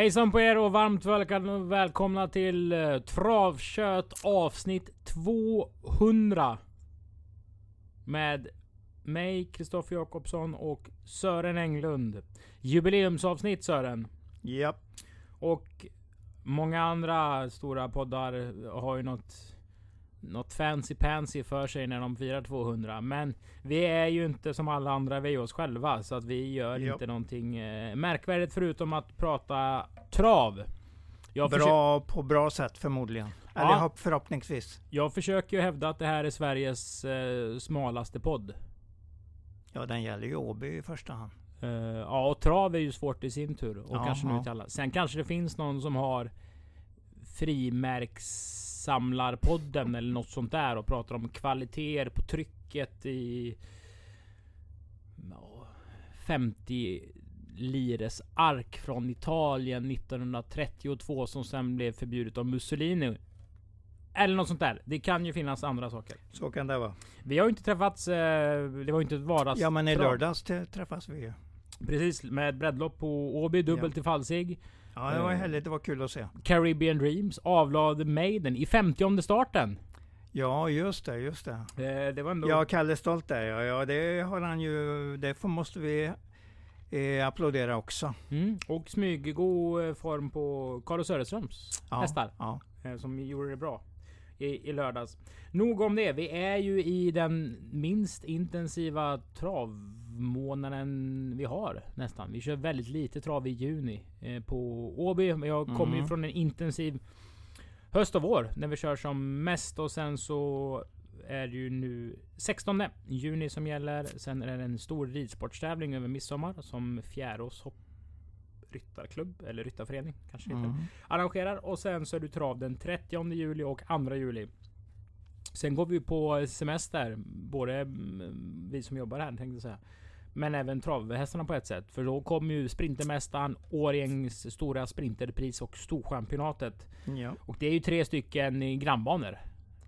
Hejsan på er och varmt välkomna, till uh, Travkött avsnitt 200. Med mig, Kristoffer Jakobsson och Sören Englund. Jubileumsavsnitt Sören. Japp. Och många andra stora poddar har ju något något fancy pansy för sig när de firar 200. Men vi är ju inte som alla andra, vi är oss själva. Så att vi gör jo. inte någonting eh, märkvärdigt förutom att prata trav. Jag bra på bra sätt förmodligen. Ja. Eller förhoppningsvis. Jag försöker ju hävda att det här är Sveriges eh, smalaste podd. Ja, den gäller ju Åby i första hand. Uh, ja, och trav är ju svårt i sin tur. Och kanske nu till alla. Sen kanske det finns någon som har frimärks Samlarpodden eller något sånt där och pratar om kvaliteter på trycket i 50 lires ark från Italien 1932 som sen blev förbjudet av Mussolini. Eller något sånt där. Det kan ju finnas andra saker. Så kan det vara. Vi har ju inte träffats. Eh, det var ju inte ett vardags... Ja men i lördags träffas vi ju. Precis, med breddlopp på Åby, dubbelt ja. i Falsig. Ja, det var härligt. Det var kul att se. Caribbean Dreams avlade Maiden i 50 starten. Ja, just det, just det. Eh, det var ändå... Ja, Kalle Stolt där ja, ja. Det har han ju. Det får, måste vi eh, applådera också. Mm. Och smyggod eh, form på Carlos Söderströms ja, hästar. Ja. Eh, som gjorde det bra i, i lördags. Nog om det. Vi är ju i den minst intensiva travmånaden vi har nästan. Vi kör väldigt lite trav i juni eh, på Åby. Jag kommer mm. ju från en intensiv höst och vår när vi kör som mest och sen så är det ju nu 16 juni som gäller. Sen är det en stor ridsportstävling över midsommar som Fjärås hopp ryttarklubb eller ryttarförening kanske mm. arrangerar. Och sen så är du trav den 30 juli och 2 juli. Sen går vi på semester, både mm, vi som jobbar här tänkte jag säga. Men även travhästarna på ett sätt. För då kommer ju Sprintermästaren, Årjängs stora sprinterpris och Storchampionatet. Ja. Och det är ju tre stycken grannbanor.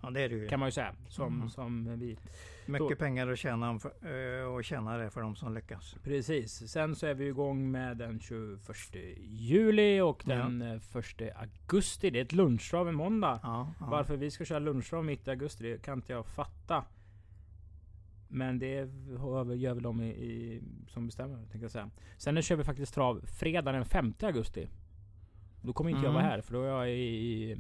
Ja det är det ju. Kan man ju säga. Som, mm. som vi mycket då, pengar att tjäna för, och tjäna det för de som lyckas. Precis. Sen så är vi igång med den 21 juli och den ja. 1 eh, augusti. Det är ett lunchtrav en måndag. Ja, ja. Varför vi ska köra lunchtrav mitt i augusti, det kan inte jag fatta. Men det gör väl de i, i, som bestämmer, tänkte jag säga. Sen kör vi faktiskt trav fredag den 5 augusti. Då kommer inte mm. jag vara här, för då är jag i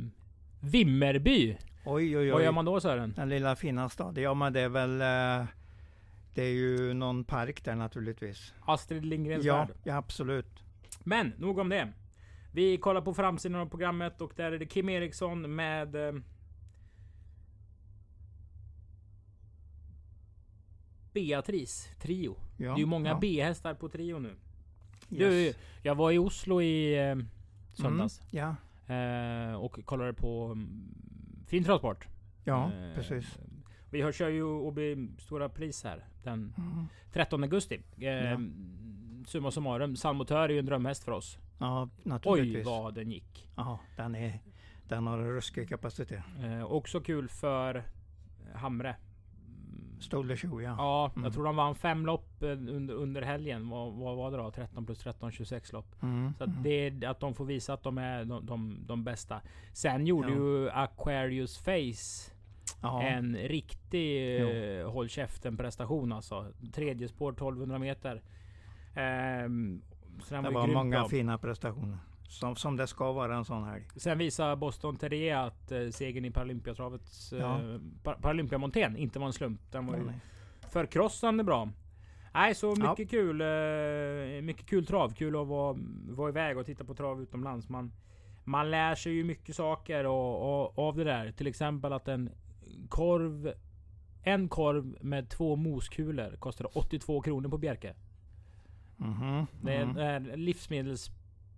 Vimmerby. Oj, oj, oj. Vad gör man då Sören? Den lilla fina staden. Ja men det är väl... Eh, det är ju någon park där naturligtvis. Astrid Lindgrens ja, värld. Ja, absolut. Men nog om det. Vi kollar på framsidan av programmet och där är det Kim Eriksson med... Beatrice Trio. Ja, det är ju många ja. B-hästar på Trio nu. Yes. Du, jag var i Oslo i eh, söndags. Mm, ja. Eh, och kollade på mm, fin transport. Ja, eh, precis. Vi kör ju Åby Stora Pris här den mm. 13 augusti. Eh, ja. Summa summarum, Salmotör är ju en drömhäst för oss. Ja, naturligtvis. Oj vad den gick. Ja, den, är, den har ruskig kapacitet. Eh, också kul för Hamre. Stole the show ja. Ja, mm. jag tror de vann fem lopp eh, under, under helgen. Vad, vad var det då? 13 plus 13, 26 lopp. Mm. Så att, mm. det att de får visa att de är de, de, de bästa. Sen gjorde ja. ju Aquarius Face ja. en riktig uh, håll käften prestation alltså. Tredje spår 1200 meter. Um, det var, var många bra. fina prestationer. Som, som det ska vara en sån helg. Sen visar Boston Terrier att eh, segern i Paralympiatravets ja. eh, Paralympiamontén inte var en slump. Den var ju nej. förkrossande bra. Nej, så mycket ja. kul. Eh, mycket kul trav. Kul att vara, vara iväg och titta på trav utomlands. Man, man lär sig ju mycket saker och, och, av det där. Till exempel att en korv en korv med två moskulor kostar 82 kronor på Bjerke. Mm -hmm, det är, mm -hmm. livsmedels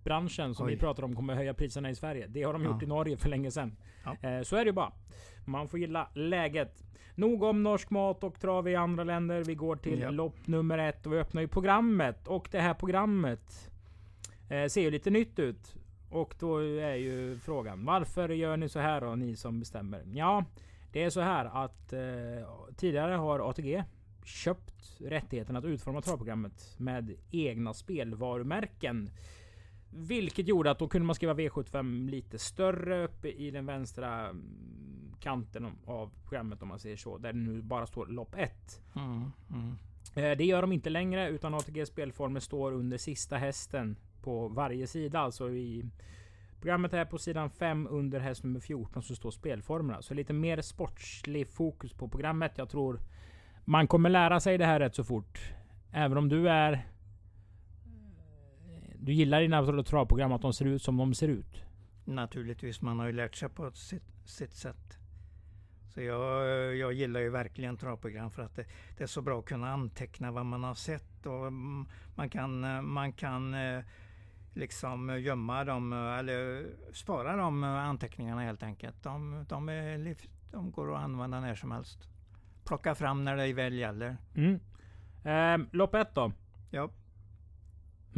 branschen som Oj. vi pratar om kommer höja priserna i Sverige. Det har de gjort ja. i Norge för länge sedan. Ja. Eh, så är det ju bara. Man får gilla läget. Nog om norsk mat och trav i andra länder. Vi går till ja. lopp nummer ett och vi öppnar ju programmet. Och det här programmet eh, ser ju lite nytt ut. Och då är ju frågan, varför gör ni så här då, ni som bestämmer? Ja, det är så här att eh, tidigare har ATG köpt rättigheten att utforma travprogrammet med egna spelvarumärken. Vilket gjorde att då kunde man skriva V75 lite större uppe i den vänstra mm, kanten av programmet om man säger så. Där det nu bara står lopp 1. Mm, mm. Eh, det gör de inte längre utan ATG spelformer står under sista hästen på varje sida. Alltså i programmet här på sidan 5 under häst nummer 14 så står spelformerna. Så lite mer sportslig fokus på programmet. Jag tror man kommer lära sig det här rätt så fort. Även om du är... Du gillar dina travprogram att de ser ut som de ser ut? Naturligtvis, man har ju lärt sig på sitt, sitt sätt. Så jag, jag gillar ju verkligen travprogram för att det, det, är så bra att kunna anteckna vad man har sett och man kan, man kan eh, liksom gömma dem eller spara de anteckningarna helt enkelt. De, de, är, de går att använda när som helst. Plocka fram när det väl gäller. Mm. Eh, lopp ett då? Ja.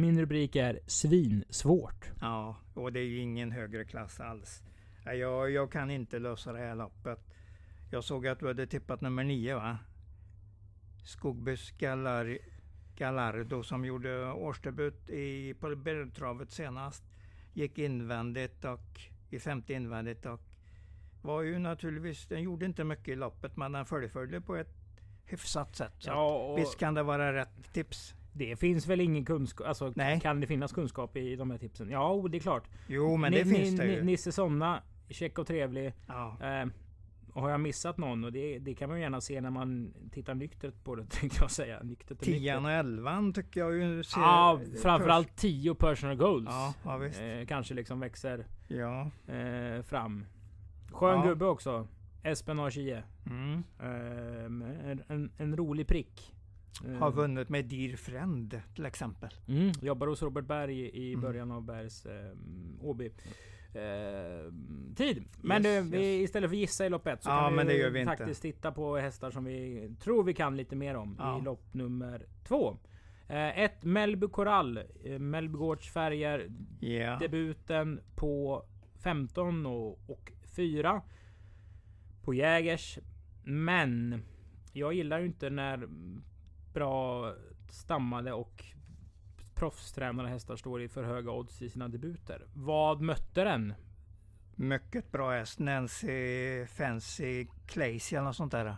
Min rubrik är svinsvårt. Ja, och det är ju ingen högre klass alls. Jag, jag kan inte lösa det här loppet. Jag såg att du hade tippat nummer nio va? Skogbys Gallar, Gallardo som gjorde årsdebut i, på Bergtravet senast. Gick invändigt och i femte invändigt och var ju naturligtvis, den gjorde inte mycket i loppet men den fullföljde på ett hyfsat sätt. Så ja, visst kan det vara rätt tips. Det finns väl ingen kunskap, alltså Nej. kan det finnas kunskap i de här tipsen? Ja, det är klart. Jo, men det N finns det ju. Nisse Somna, check och trevlig. Ja. Eh, och har jag missat någon? Och det, det kan man ju gärna se när man tittar nyktert på det tänkte jag säga. Nyktert och Tian och elvan tycker jag ju ser... Ja, framförallt 10 personal goals. Ja, ja. Eh, kanske liksom växer ja. eh, fram. Skön gubbe också. Espen Archie. Mm. Eh, en, en rolig prick. Har vunnit med Dear Friend till exempel. Mm. Jobbar hos Robert Berg i mm. början av Bergs eh, Åby eh, tid. Men yes, du, vi, istället för gissa i lopp ett så ja, kan vi, vi faktiskt inte. titta på hästar som vi tror vi kan lite mer om ja. i lopp nummer två. Eh, ett Melby Coral, eh, Melby Gårds färger. Yeah. Debuten på 15 och, och 4 på Jägers. Men jag gillar ju inte när bra stammade och proffstränade hästar står i för höga odds i sina debuter. Vad mötte den? Mycket bra häst. Nancy Fancy Clazy eller något sånt där.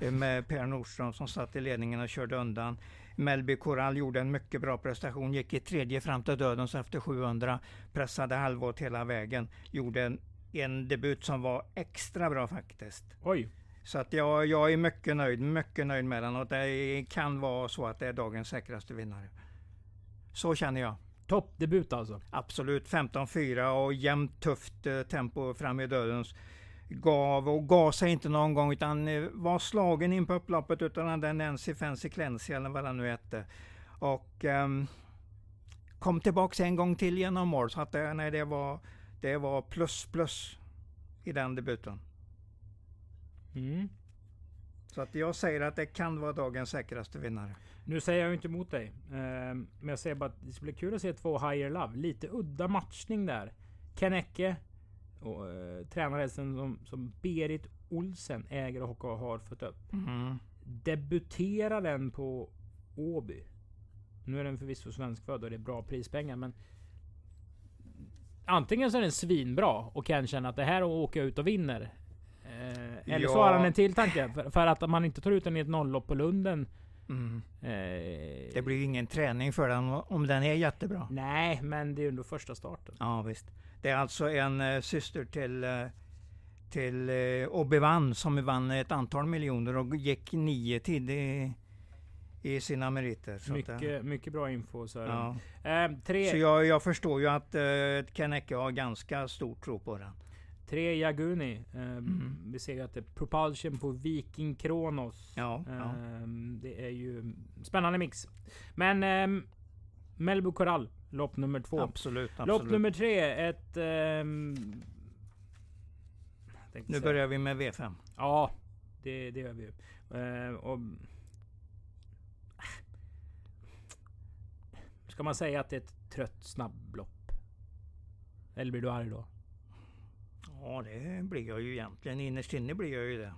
Eh, med Per Nordström som satt i ledningen och körde undan. Melby Coral gjorde en mycket bra prestation. Gick i tredje fram till dödens efter 700. Pressade halvåt hela vägen. Gjorde en, en debut som var extra bra faktiskt. Oj! Så att jag, jag är mycket nöjd, mycket nöjd med den och det kan vara så att det är dagens säkraste vinnare. Så känner jag. Toppdebut alltså? Absolut. 15-4 och jämnt tufft eh, tempo fram i dödens. Gav och gav sig inte någon gång utan eh, var slagen in på upploppet utan den Nancy Fancy Clancy eller vad den nu hette. Och um, kom tillbaks en gång till genom mål. Så att det, nej, det, var, det var plus plus i den debuten. Mm. Så att jag säger att det kan vara dagens säkraste vinnare. Nu säger jag ju inte emot dig. Eh, men jag säger bara att det skulle bli kul att se två Higher Love. Lite udda matchning där. Ken Ecke och eh, tränarhästen som, som Berit Olsen äger och har fått upp. Mm. Debuterar den på Åby. Nu är den förvisso svenskfödd och det är bra prispengar men Antingen så är den svinbra och kan känna att det här åker ut och vinner. Eh, eller ja. så har han en till tanke. För, för, att man inte tar ut den i ett nolllopp på Lunden Mm. Eh, det blir ju ingen träning för den om den är jättebra. Nej, men det är ju ändå första starten. Ja visst. Det är alltså en uh, syster till, uh, till uh, Obi-Wan som vann ett antal miljoner och gick nio tid i, i sina meriter. Så mycket, att, mycket bra info. Så, ja. eh, tre... så jag, jag förstår ju att uh, Ken har ganska stor tro på den. Tre Jaguni. Um, mm. Vi ser ju att det är Propulsion på Viking Kronos. Ja, ja. Um, det är ju spännande mix. Men um, Melbo Coral, lopp nummer två. Absolut, absolut. Lopp nummer tre, ett... Um, nu börjar vi med V5. Ja, det, det gör vi ju. Och, Ska man säga att det är ett trött snabblopp? Eller blir du arg då? Ja, det blir jag ju egentligen. Innerst inne blir jag ju det.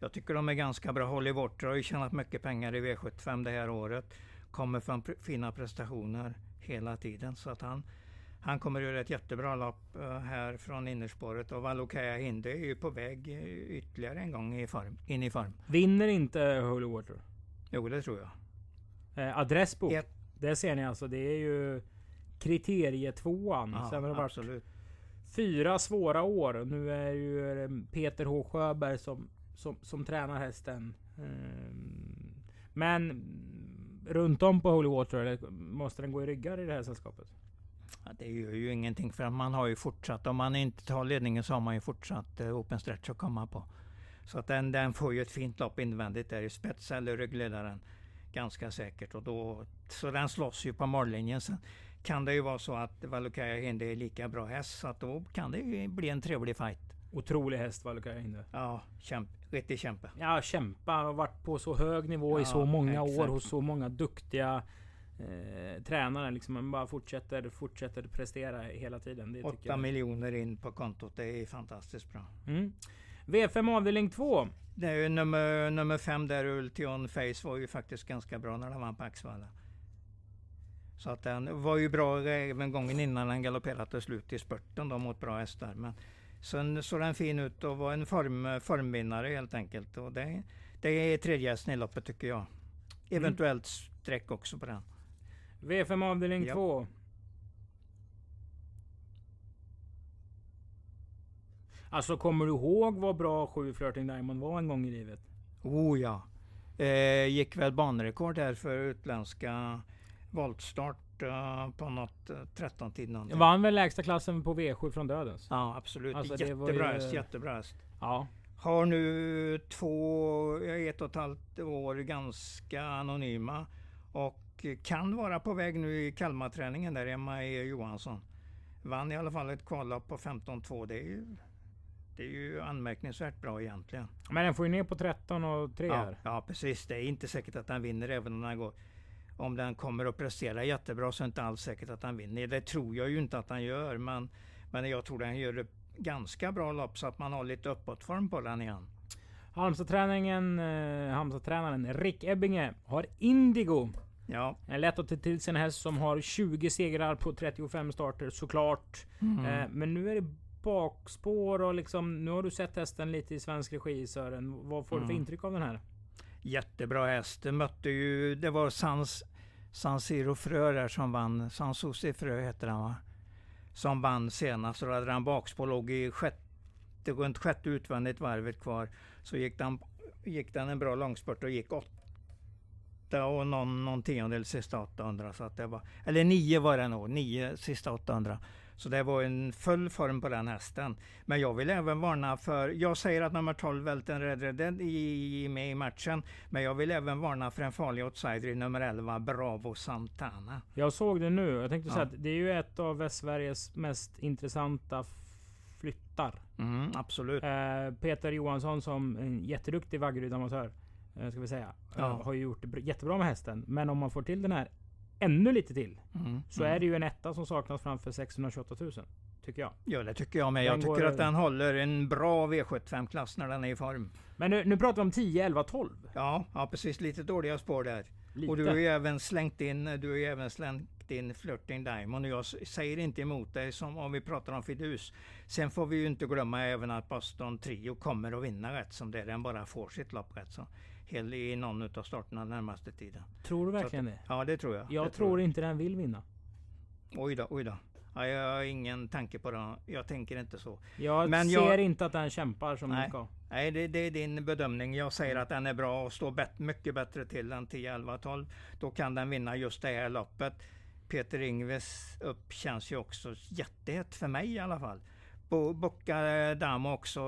Jag tycker de är ganska bra. Holly Water har ju tjänat mycket pengar i V75 det här året. Kommer från fina prestationer hela tiden. Så att han, Han kommer göra ett jättebra lopp uh, här från innerspåret och Valokaya Hinde är ju på väg uh, ytterligare en gång i form, in i form. Vinner inte Holy Water? Jo, det tror jag. Eh, adressbok. Ett... Det ser ni alltså. Det är ju kriterietvåan. Ja, Sen har det absolut fyra svåra år. Nu är ju eh, Peter H Sjöberg som, som, som tränar hästen. Ehm, men runt om på Holy Water, eller måste den gå i ryggar i det här sällskapet? Ja, det gör ju ingenting för att man har ju fortsatt. Om man inte tar ledningen så har man ju fortsatt eh, open stretch att komma på. Så att den, den får ju ett fint lopp invändigt där i spets eller ryggledaren. Ganska säkert. Och då, så den slåss ju på mållinjen. Sen kan det ju vara så att Valukaya Hinde är lika bra häst. Så att då kan det ju bli en trevlig fight. Otrolig häst Valukaya Hinde. Ja, kämp, riktig kämpe. Ja, kämpa. Har varit på så hög nivå ja, i så många exakt. år hos så många duktiga eh, tränare. Liksom man bara fortsätter, fortsätter prestera hela tiden. Det 8 miljoner in på kontot. Det är fantastiskt bra. Mm. V5 avdelning 2. Det är ju nummer, nummer fem där, Ultion Face, var ju faktiskt ganska bra när den vann på Axvalla. Så att den var ju bra även gången innan den galopperade till slut i spurten då mot bra hästar. Men sen såg den fin ut och var en form, formvinnare helt enkelt. Och det, det är tredje hästen i loppet tycker jag. Eventuellt streck också på den. V5 avdelning 2. Ja. Alltså kommer du ihåg vad bra 7 Flirting Diamond var en gång i livet? Oh ja. Eh, gick väl banrekord här för utländska voltstart uh, på något uh, 13 tid någonting. Vann väl lägsta klassen på V7 från Dödens? Ja absolut. Alltså, jättebra häst, ju... jättebra häst. Ja. Har nu två, ett och ett halvt år ganska anonyma. Och kan vara på väg nu i Kalmarträningen där, Emma E Johansson. Vann i alla fall ett kvallopp på 15-2. Det är ju det är ju anmärkningsvärt bra egentligen. Men den får ju ner på 13 och 3 ja, här. Ja precis. Det är inte säkert att den vinner även om den går. Om den kommer att prestera jättebra så är det inte alls säkert att den vinner. Det tror jag ju inte att den gör. Men, men jag tror den gör ett ganska bra lopp så att man har lite uppåtform på den igen. Halmstad-träningen, eh, Halmstad-tränaren Rick Ebbinge har Indigo. Ja. En lätt att ta till sig en häst som har 20 segrar på 35 starter såklart. Mm. Eh, men nu är det bakspår och liksom, nu har du sett hästen lite i svensk regi Sören. Vad får mm. du för mm. intryck av den här? Jättebra häst. Det mötte ju, det var Sans, San Siro Frö där som vann. San Susi-Frö heter han va? Som vann senast. Och då hade han bakspår, låg i sjätte, runt sjätte utvändigt varvet kvar. Så gick den, gick den en bra långspurt och gick åtta och någon, någon tiondel sista 800. Så att det var, eller nio var det nog, nio sista 800. Så det var en full form på den hästen. Men jag vill även varna för, jag säger att nummer 12 Welten Red Red i med i matchen. Men jag vill även varna för en farlig outsider i nummer 11 Bravo Santana. Jag såg det nu. Jag tänkte ja. säga att det är ju ett av Västsveriges mest intressanta flyttar. Mm, absolut. Eh, Peter Johansson som en jätteduktig Vaggeryd-amatör. Eh, ska vi säga. Ja. Eh, har ju gjort jättebra med hästen. Men om man får till den här ännu lite till. Mm, så mm. är det ju en etta som saknas framför 628 000. Tycker jag. Ja det tycker jag med. Jag tycker går... att den håller en bra V75-klass när den är i form. Men nu, nu pratar vi om 10, 11, 12. Ja, ja precis. Lite dåliga spår där. Lite. Och du har ju även slängt in, du har även slängt in Flirting Diamond. Och jag säger inte emot dig som om vi pratar om Fidus. Sen får vi ju inte glömma även att Boston Trio kommer att vinna rätt som det. Den bara får sitt lopp rätt så i någon av starterna närmaste tiden. Tror du verkligen att, det? Ja det tror jag. Jag det tror, tror inte den vill vinna. Oj då, oj då. Ja, jag har ingen tanke på det. Jag tänker inte så. Jag Men ser jag, inte att den kämpar som nej, den ska. Nej, det, det, är din bedömning. Jag säger att den är bra och står bet, mycket bättre till än 10, 11, 12. Då kan den vinna just det här loppet. Peter Ingves upp känns ju också jättehett för mig i alla fall. Bocca Damo också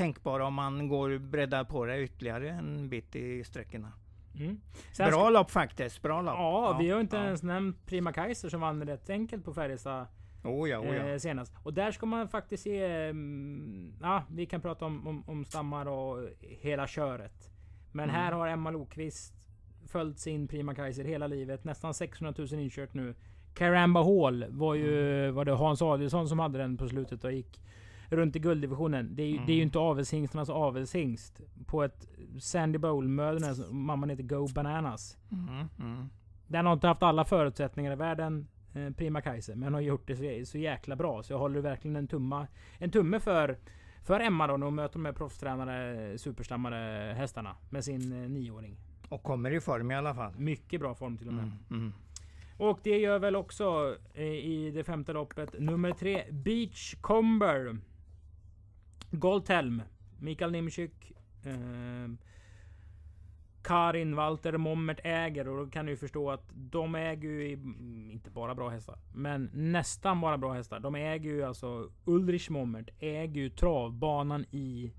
tänkbara om man går breddar på det ytterligare en bit i sträckorna. Mm. Bra ska... lopp faktiskt. Bra lopp. Ja, ja vi har inte ja. ens nämnt Prima Kaiser som vann rätt enkelt på Färjestad. Oh ja, oh ja. Eh, senast. Och där ska man faktiskt se... Mm, ja, vi kan prata om, om, om, stammar och hela köret. Men mm. här har Emma Lokvist följt sin Prima Kaiser hela livet. Nästan 600 000 inkört nu. Caramba Hall var ju mm. var det Hans Adielsson som hade den på slutet och gick runt i gulddivisionen. Det är, mm. det är ju inte avelshingstarnas avelshingst. På ett Sandy Bowl-möte mamman heter Go Bananas. Mm. Mm. Den har inte haft alla förutsättningar i världen. eh, Prima Kaiser. Men har gjort det så, så jäkla bra. Så jag håller verkligen en, tumma, en tumme för, för Emma då. När hon möter de här proffstränade, superstammade hästarna. Med sin eh, nioåring. Och kommer i form i alla fall. Mycket bra form till och med. Mm, mm. Och det gör väl också eh, i det femte loppet nummer tre Beachcomber. Goldhelm. Mikael Nimczyk. Eh, Karin Walter Mommert äger och då kan du förstå att de äger ju mm, inte bara bra hästar, men nästan bara bra hästar. De äger ju alltså Ulrich Mommert äger ju travbanan i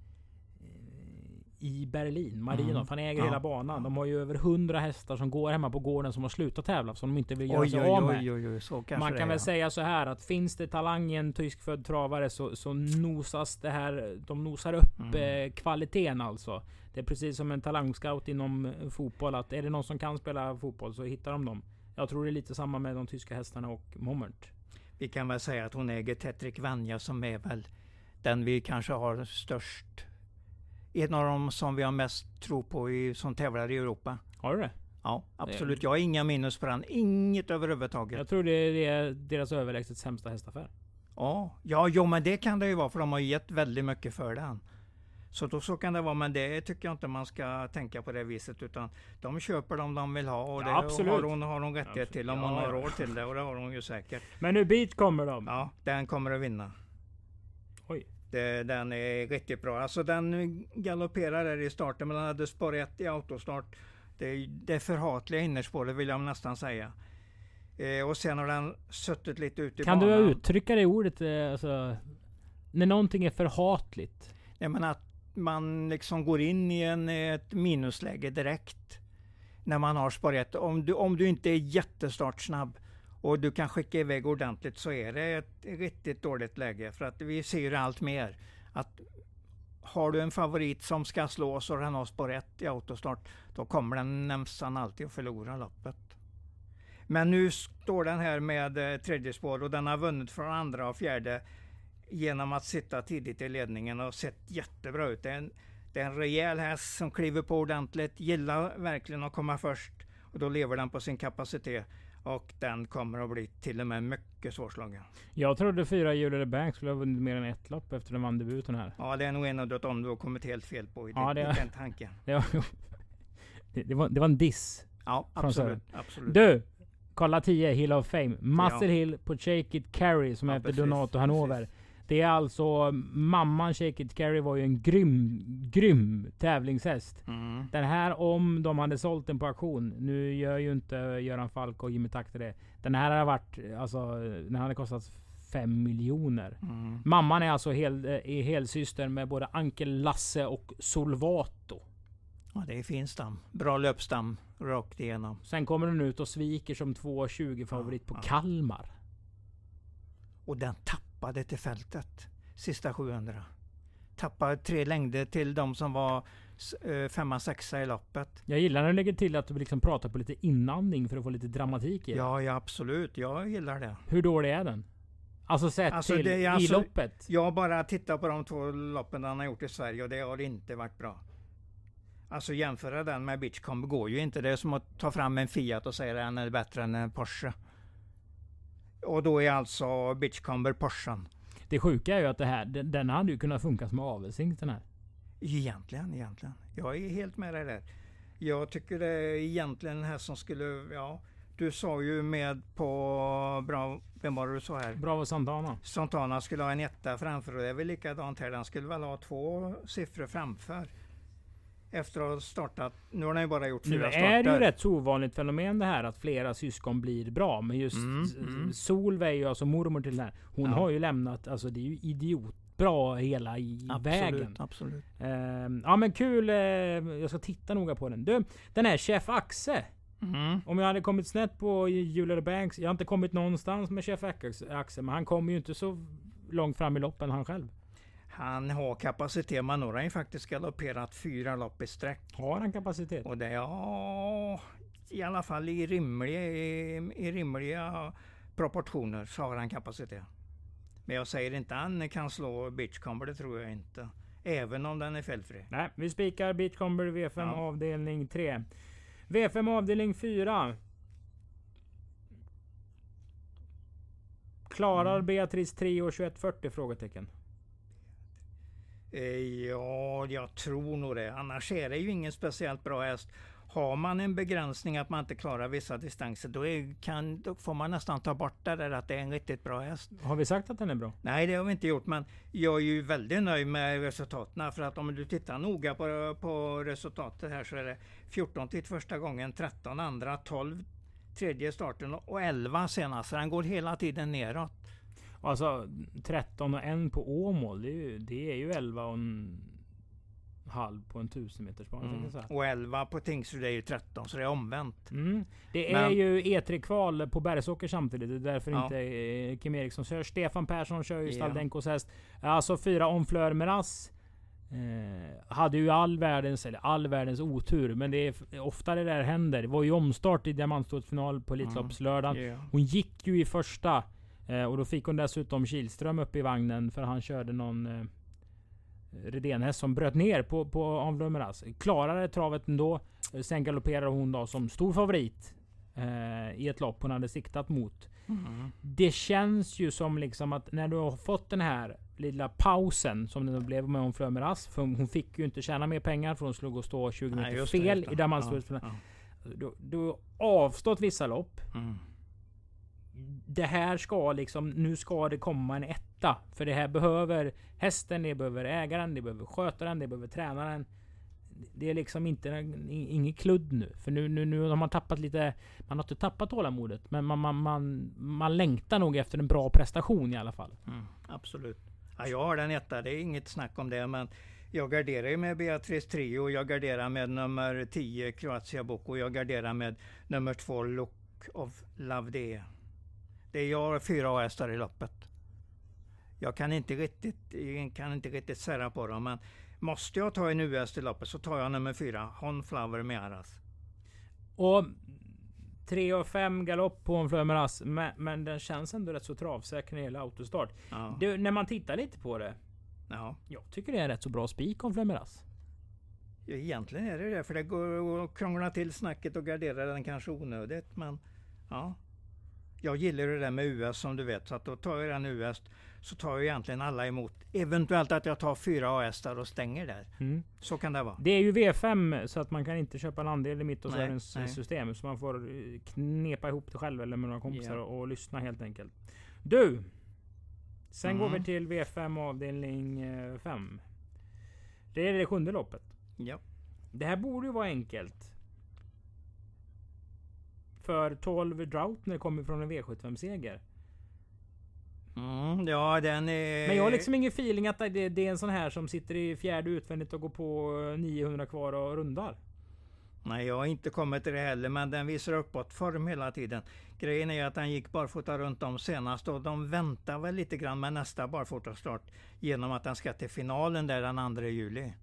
i Berlin, Marinov. Mm. Han äger ja. hela banan. De har ju över 100 hästar som går hemma på gården som har slutat tävla. Som de inte vill göra oj, sig oj, av med. Oj, Man kan väl ja. säga så här att finns det talang i en tyskfödd travare så, så nosas det här. De nosar upp mm. eh, kvaliteten alltså. Det är precis som en talangscout inom eh, fotboll. Att är det någon som kan spela fotboll så hittar de dem. Jag tror det är lite samma med de tyska hästarna och Mommert. Vi kan väl säga att hon äger Tetrik Vanja som är väl den vi kanske har störst en av de som vi har mest tro på i, som tävlar i Europa. Har du det? Ja, absolut. Jag har inga minus på den. Inget överhuvudtaget. Jag tror det är deras överlägset sämsta hästaffär. Ja, ja, jo, men det kan det ju vara för de har gett väldigt mycket för den. Så då så kan det vara, men det tycker jag inte man ska tänka på det viset utan de köper dem de vill ha och det absolut. har hon, har hon rättighet till om ja, hon har råd till det och det har hon ju säkert. Men hur bit kommer de? Ja, den kommer att vinna. Oj. Det, den är riktigt bra. Alltså den galopperar där i starten men den hade spår 1 i autostart. Det, det förhatliga innerspåret vill jag nästan säga. Eh, och sen har den suttit lite ute i kan banan. Kan du uttrycka det ordet? Eh, alltså, när någonting är förhatligt? Nej men att man liksom går in i en, ett minusläge direkt. När man har spår 1. Om du, om du inte är jättestartsnabb och du kan skicka iväg ordentligt så är det ett riktigt dåligt läge. För att vi ser allt mer att har du en favorit som ska slås och den har spår 1 i autostart, då kommer den nästan alltid att förlora loppet. Men nu står den här med eh, tredje spår och den har vunnit från andra och fjärde genom att sitta tidigt i ledningen och sett jättebra ut. Det är en, det är en rejäl häst som kliver på ordentligt, gillar verkligen att komma först och då lever den på sin kapacitet. Och den kommer att bli till och med mycket svårslagen. Jag trodde fyra Julia Bank skulle ha vunnit mer än ett lopp efter den vann debuten här. Ja, det är nog en av de du har kommit helt fel på i, ja, det, i den tanken. Det var, det, var, det var en diss. Ja, absolut. absolut. Du! Kolla 10 Hill of Fame. Muscle ja. Hill på Shake It Carry som ja, är efter Donato Hanover. Precis. Det är alltså mamman Shake It Carry var ju en grym, grym tävlingshäst. Mm. Den här om de hade sålt den på auktion. Nu gör ju inte Göran Falk och Jimmy Takter det. Den här har varit, alltså den hade kostat 5 miljoner. Mm. Mamman är alltså hel, är helsyster med både Ankel Lasse och Solvato. Ja, det är fin stam. Bra löpstam rakt igenom. Sen kommer den ut och sviker som 2,20 favorit ja, på ja. Kalmar. Och den tappar tappade till fältet sista 700. Tappade tre längder till de som var eh, femma, sexa i loppet. Jag gillar när du lägger till att du liksom pratar på lite inandning för att få lite dramatik i det. Ja, ja absolut. Jag gillar det. Hur dålig är den? Alltså sett alltså, till det, alltså, i loppet? Jag bara tittar på de två loppen han har gjort i Sverige och det har inte varit bra. Alltså jämföra den med Bitchcomb går ju inte. Det är som att ta fram en Fiat och säga att den är bättre än en Porsche. Och då är alltså Bitchcomber Porschen. Det sjuka är ju att det här, den, den hade ju kunnat funka som avelshingst den här. Egentligen, egentligen. Jag är helt med dig där. Jag tycker det är egentligen den här som skulle, ja. Du sa ju med på bra, vem var det du sa här? Bravo Santana. Santana skulle ha en etta framför och det är väl likadant här. Den skulle väl ha två siffror framför efter att ha startat. Nu har den ju bara gjort fyra starter. Nu är det ju rätt så ovanligt fenomen det här att flera syskon blir bra. Men just mm, mm. Solveig, alltså mormor till den här. Hon ja. har ju lämnat, alltså det är ju idiotbra hela i absolut, vägen. Absolut. Uh, ja men kul. Uh, jag ska titta noga på den. Du, den här Chef Axe. Mm. Om jag hade kommit snett på Julia Banks. Jag har inte kommit någonstans med Chef Axe. Men han kommer ju inte så långt fram i loppen han själv. Han har kapacitet, men nu har han ju faktiskt galopperat fyra lopp i sträck. Har han kapacitet? Och det, ja, i alla fall i rimliga, i, i rimliga proportioner så har han kapacitet. Men jag säger inte han kan slå Beachcomber, det tror jag inte. Även om den är fältfri. Nej, vi spikar Beachcomber V5 ja. avdelning 3. V5 avdelning 4. Klarar mm. Beatrice 3 och 2140? Frågetecken. Eh, ja, jag tror nog det. Annars är det ju ingen speciellt bra häst. Har man en begränsning att man inte klarar vissa distanser, då, är, kan, då får man nästan ta bort det där att det är en riktigt bra häst. Har vi sagt att den är bra? Nej, det har vi inte gjort, men jag är ju väldigt nöjd med resultaten. För att om du tittar noga på, på resultatet här så är det 14 till första gången, 13 andra, 12 tredje starten och 11 senast. Den går hela tiden neråt. Alltså 13 och 1 på Åmål, det är ju, det är ju 11 och en halv på en 1000 meters bana. Mm. Och 11 på Tingsryd är ju 13, så det är omvänt. Mm. Det är Men, ju E3-kval på Bergsåker samtidigt. Det är därför ja. inte eh, Kim Eriksson kör. Stefan Persson kör ju Staldenkos häst. Alltså fyra Onfleur Meras. Eh, hade ju all världens, eller all världens otur. Men det är ofta det där händer. Det var ju omstart i diamantstorsfinal på Elitloppslördagen. Mm. Yeah. Hon gick ju i första. Eh, och då fick hon dessutom Kilström upp i vagnen för han körde någon eh, Redénhäst som bröt ner på, på Avlummeras. Klarade travet ändå. Eh, sen galopperade hon då som stor favorit eh, i ett lopp hon hade siktat mot. Mm. Det känns ju som liksom att när du har fått den här lilla pausen som det blev med hon Flömeras. För hon fick ju inte tjäna mer pengar för hon slog och stå 20 meter Nej, fel det, i Damaskus. Ja, ja. Du, du har avstått vissa lopp. Mm det här ska liksom, nu ska det komma en etta. För det här behöver hästen, det behöver ägaren, det behöver skötaren, det behöver tränaren. Det är liksom inte inget kludd nu. För nu, nu, nu har man tappat lite, man har inte tappat tålamodet. Men man, man, man, man längtar nog efter en bra prestation i alla fall. Mm, absolut. Ja, jag har den etta, det är inget snack om det. Men jag garderar ju med Beatrice Trio, jag garderar med nummer 10 Kroatia Boko, jag garderar med nummer 2 Look of Love Day det är jag och fyra hästar i loppet. Jag kan inte riktigt, kan inte riktigt sära på dem, men måste jag ta en US i loppet så tar jag nummer fyra, Hon Flower Mearas. Och 3 och 5 galopp på en Mearas, men, men den känns ändå rätt så travsäker när det gäller autostart. Ja. Det, när man tittar lite på det. Ja. Jag tycker det är en rätt så bra spik om Mearas. Ja, egentligen är det det, för det går att krångla till snacket och gardera den kanske onödigt, men ja jag gillar det där med US som du vet, så att då tar jag den US så tar jag egentligen alla emot. Eventuellt att jag tar fyra AS där och stänger där. Mm. Så kan det vara. Det är ju V5 så att man kan inte köpa en andel i mitt och Sörens system. Så man får eh, knepa ihop det själv eller med några kompisar yeah. och, lyssna helt enkelt. Du! Sen mm. går vi till V5 avdelning 5. Eh, det är det sjunde loppet. Ja. Det här borde ju vara enkelt för 12 Droutner kommer från en V75-seger. Mm, ja, den är... Men jag har liksom ingen feeling att det, det, är en sån här som sitter i fjärde utvändigt och går på 900 kvar och rundar. Nej, jag har inte kommit till det heller, men den visar uppåt form hela tiden. Grejen är att den gick barfota runt om senast och de väntar väl lite grann med nästa barfotastart genom att den ska till finalen där den 2 juli.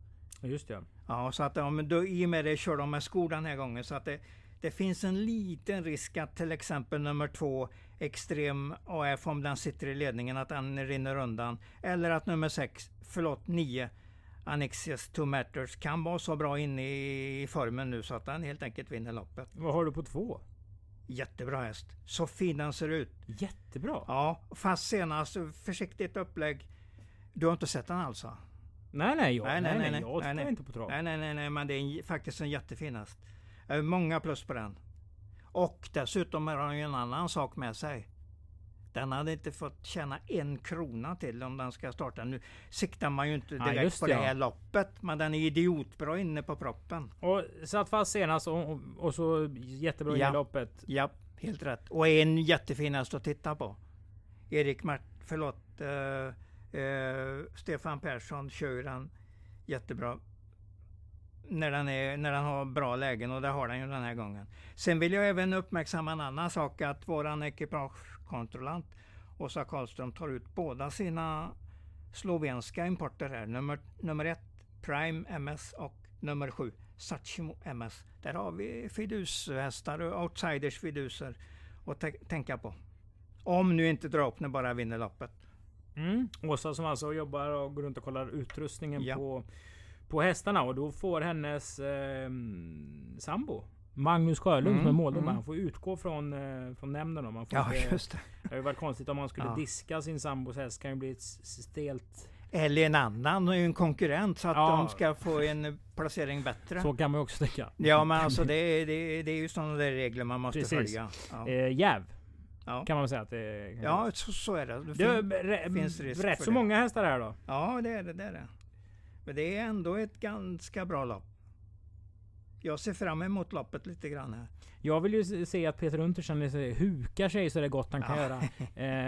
Just det. Ja, så att de, då, i och med det kör de med skor den här gången. Så att det, det finns en liten risk att till exempel nummer två Extrem AF, om den sitter i ledningen, att den rinner undan. Eller att nummer sex, förlåt, nio Annexius to Matters kan vara så bra inne i formen nu så att den helt enkelt vinner loppet. Vad har du på två? Jättebra häst. Så fin den ser ut. Jättebra? Ja, fast senast försiktigt upplägg. Du har inte sett den alltså? Nej, nej, jag, nej, nej, nej, nej, jag nej, inte på trav. Nej, nej, nej, nej, men det är faktiskt en jättefin häst. Många plus på den. Och dessutom har den ju en annan sak med sig. Den hade inte fått tjäna en krona till om den ska starta. Nu siktar man ju inte direkt ja, på det här loppet. Men den är idiotbra inne på proppen. Och satt fast senast och, och så jättebra ja. i loppet. Ja, helt rätt. Och en jättefin häst att titta på. Erik Mart, förlåt, uh, uh, Stefan Persson kör den jättebra när den, är, när den har bra lägen och det har den ju den här gången. Sen vill jag även uppmärksamma en annan sak att våran ekipagekontrollant Åsa Karlström tar ut båda sina slovenska importer här. Nummer, nummer ett Prime MS och nummer sju Sachimo MS. Där har vi fidushästar och outsiders fiduser att tänka på. Om nu inte Draupner bara vinner loppet. Mm. Åsa som alltså jobbar och går runt och kollar utrustningen ja. på på hästarna och då får hennes eh, sambo Magnus Sjölund mm, som är måldomare. Mm. Han får utgå från, eh, från nämnden. Man får ja, inte, just det. Det hade varit konstigt om man skulle ja. diska sin sambos häst. kan ju bli ett stelt... Eller en annan, en konkurrent, så att ja. de ska få en placering bättre. Så kan man också tänka. Ja, men alltså det, det, det är ju sådana där regler man måste Precis. följa. Ja. Eh, jäv. Ja. Kan man säga att det är. Ja, så, så är det. Det, fin, det finns risk Rätt så det. många hästar här då? Ja, det är det. det, är det. Men det är ändå ett ganska bra lopp. Jag ser fram emot loppet lite grann här. Jag vill ju se att Peter Untersen hukar sig så det gott han kan ja. göra.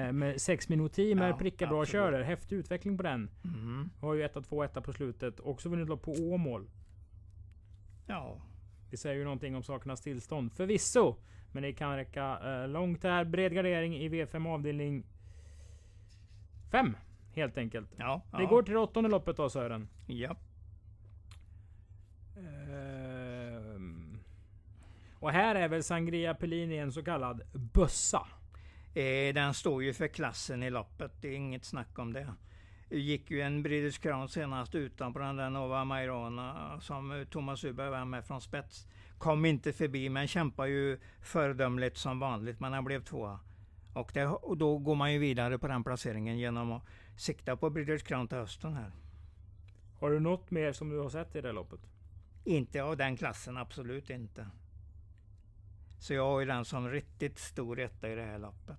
Eh, med sex minuter ja, prickar bra körer. Häftig utveckling på den. Mm. Har ju 1 2 1 på slutet. Också vunnit lopp på Åmål. Ja. Det säger ju någonting om sakernas tillstånd. Förvisso. Men det kan räcka eh, långt här. Bred gardering i V5 avdelning 5. Helt enkelt. Ja, det går till det åttonde loppet då Sören. Ja. Ehm. Och här är väl Sangria Pellini en så kallad bössa? Eh, den står ju för klassen i loppet. Det är inget snack om det. Det gick ju en British Crown senast utan på den där Nova Mairona som Thomas Uberg var med från spets. Kom inte förbi men kämpar ju föredömligt som vanligt men han blev tvåa. Och, det, och då går man ju vidare på den placeringen genom att sikta på British Crown till hösten här. Har du något mer som du har sett i det loppet? Inte av den klassen, absolut inte. Så jag har ju den som riktigt stor etta i det här loppet.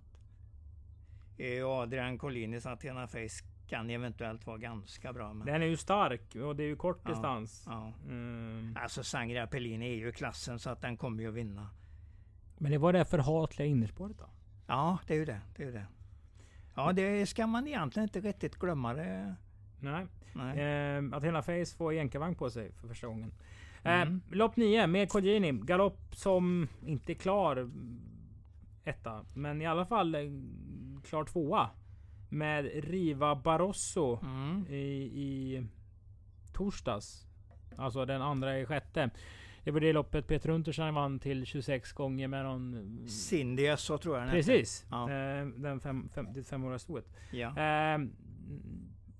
Adrian Collinis Athena Face kan eventuellt vara ganska bra. Men... Den är ju stark och det är ju kort ja, distans. Ja. Mm. Alltså Sangria Pellini är ju klassen så att den kommer ju att vinna. Men det var det förhatliga innerspåret då? Ja, det är ju det. det, är det. Ja, det ska man egentligen inte riktigt glömma. Det. Nej. Nej. Eh, att hela Face får jänkarvagn på sig för första gången. Eh, mm. lopp 9 med Kodjini. Galopp som inte är klar etta. Men i alla fall eh, klar tvåa. Med Riva Barroso mm. i, i torsdags. Alltså den andra i sjätte. Det var det loppet Peter Untersen vann till 26 gånger med någon... Cindy så tror jag den Precis. Ja. Eh, den fem, fem, det femåriga stoet. Ja. Eh,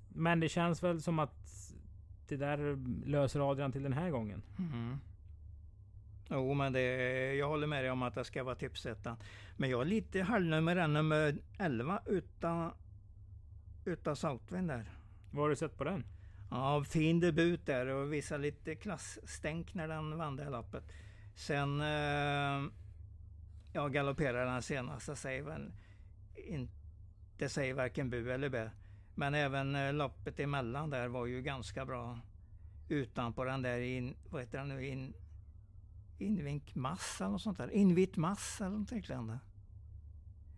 men det känns väl som att det där löser Adrian till den här gången. Mm. Jo, men det, jag håller med dig om att det ska vara tipsettan. Men jag är lite halvnöjd med nummer 11 utan, utan Southwind där. Vad har du sett på den? Ja, fin debut där och visar lite klassstänk när den vann det här loppet. Sen eh, ja, galopperade den senaste säger väl inte säger varken bu eller bä. Men även eh, loppet emellan där var ju ganska bra. Utan på den där in, vad heter den nu, in, invink mass eller något sånt där. Invit mass eller något liknande.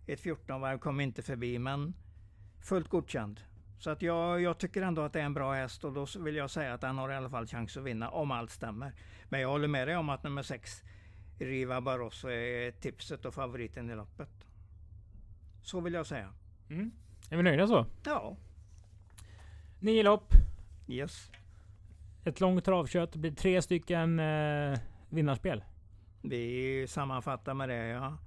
Ett 14 varv kom inte förbi men fullt godkänd. Så att jag, jag, tycker ändå att det är en bra häst och då vill jag säga att den har i alla fall chans att vinna om allt stämmer. Men jag håller med dig om att nummer 6 Riva Barroso är tipset och favoriten i loppet. Så vill jag säga. Mm. Är vi nöjda så? Ja. Nio lopp. Yes. Ett långt travkött. Det blir tre stycken eh, vinnarspel. Vi sammanfattar med det ja.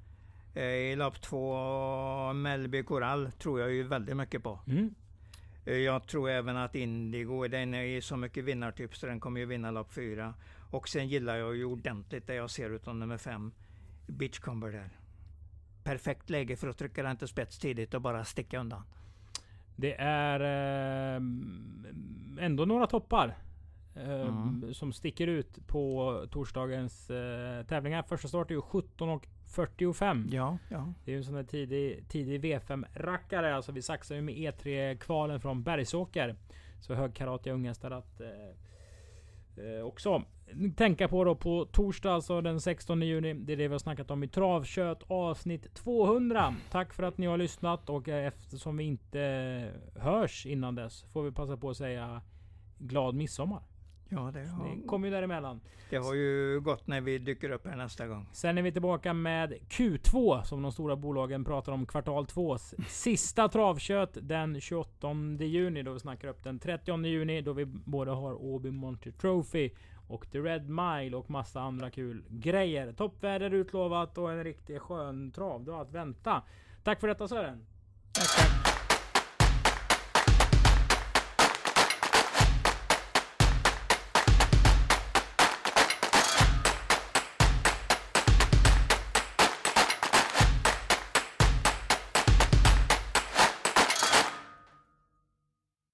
Eh, I lopp två, Mellby Coral, tror jag ju väldigt mycket på. Mm. Eh, jag tror även att Indigo, den är så mycket vinnartyp så den kommer ju vinna lopp fyra. Och sen gillar jag ju ordentligt det jag ser utom nummer fem, Beachcomber där. Perfekt läge för att trycka den till spets tidigt och bara sticka undan. Det är eh, ändå några toppar. Eh, mm. Som sticker ut på torsdagens eh, tävlingar. Första start är ju 17.45. Ja, ja. Det är ju en sån där tidig, tidig V5-rackare. Alltså vi saxar ju med E3-kvalen från Bergsåker. Så högkaratiga unghästar att eh, eh, också tänka på då på torsdag, alltså den 16 juni. Det är det vi har snackat om i Travkött avsnitt 200. Tack för att ni har lyssnat och eftersom vi inte hörs innan dess får vi passa på att säga glad midsommar. Ja, det, har... det kommer ju däremellan. Det har ju gått när vi dyker upp här nästa gång. Sen är vi tillbaka med Q2 som de stora bolagen pratar om. Kvartal 2. Sista travkött den 28 juni då vi snackar upp den 30 juni då vi både har Åby Monty Trophy och The Red Mile och massa andra kul grejer. Toppväder utlovat och en riktigt skön trav. Du har att vänta. Tack för detta Sören. Tack.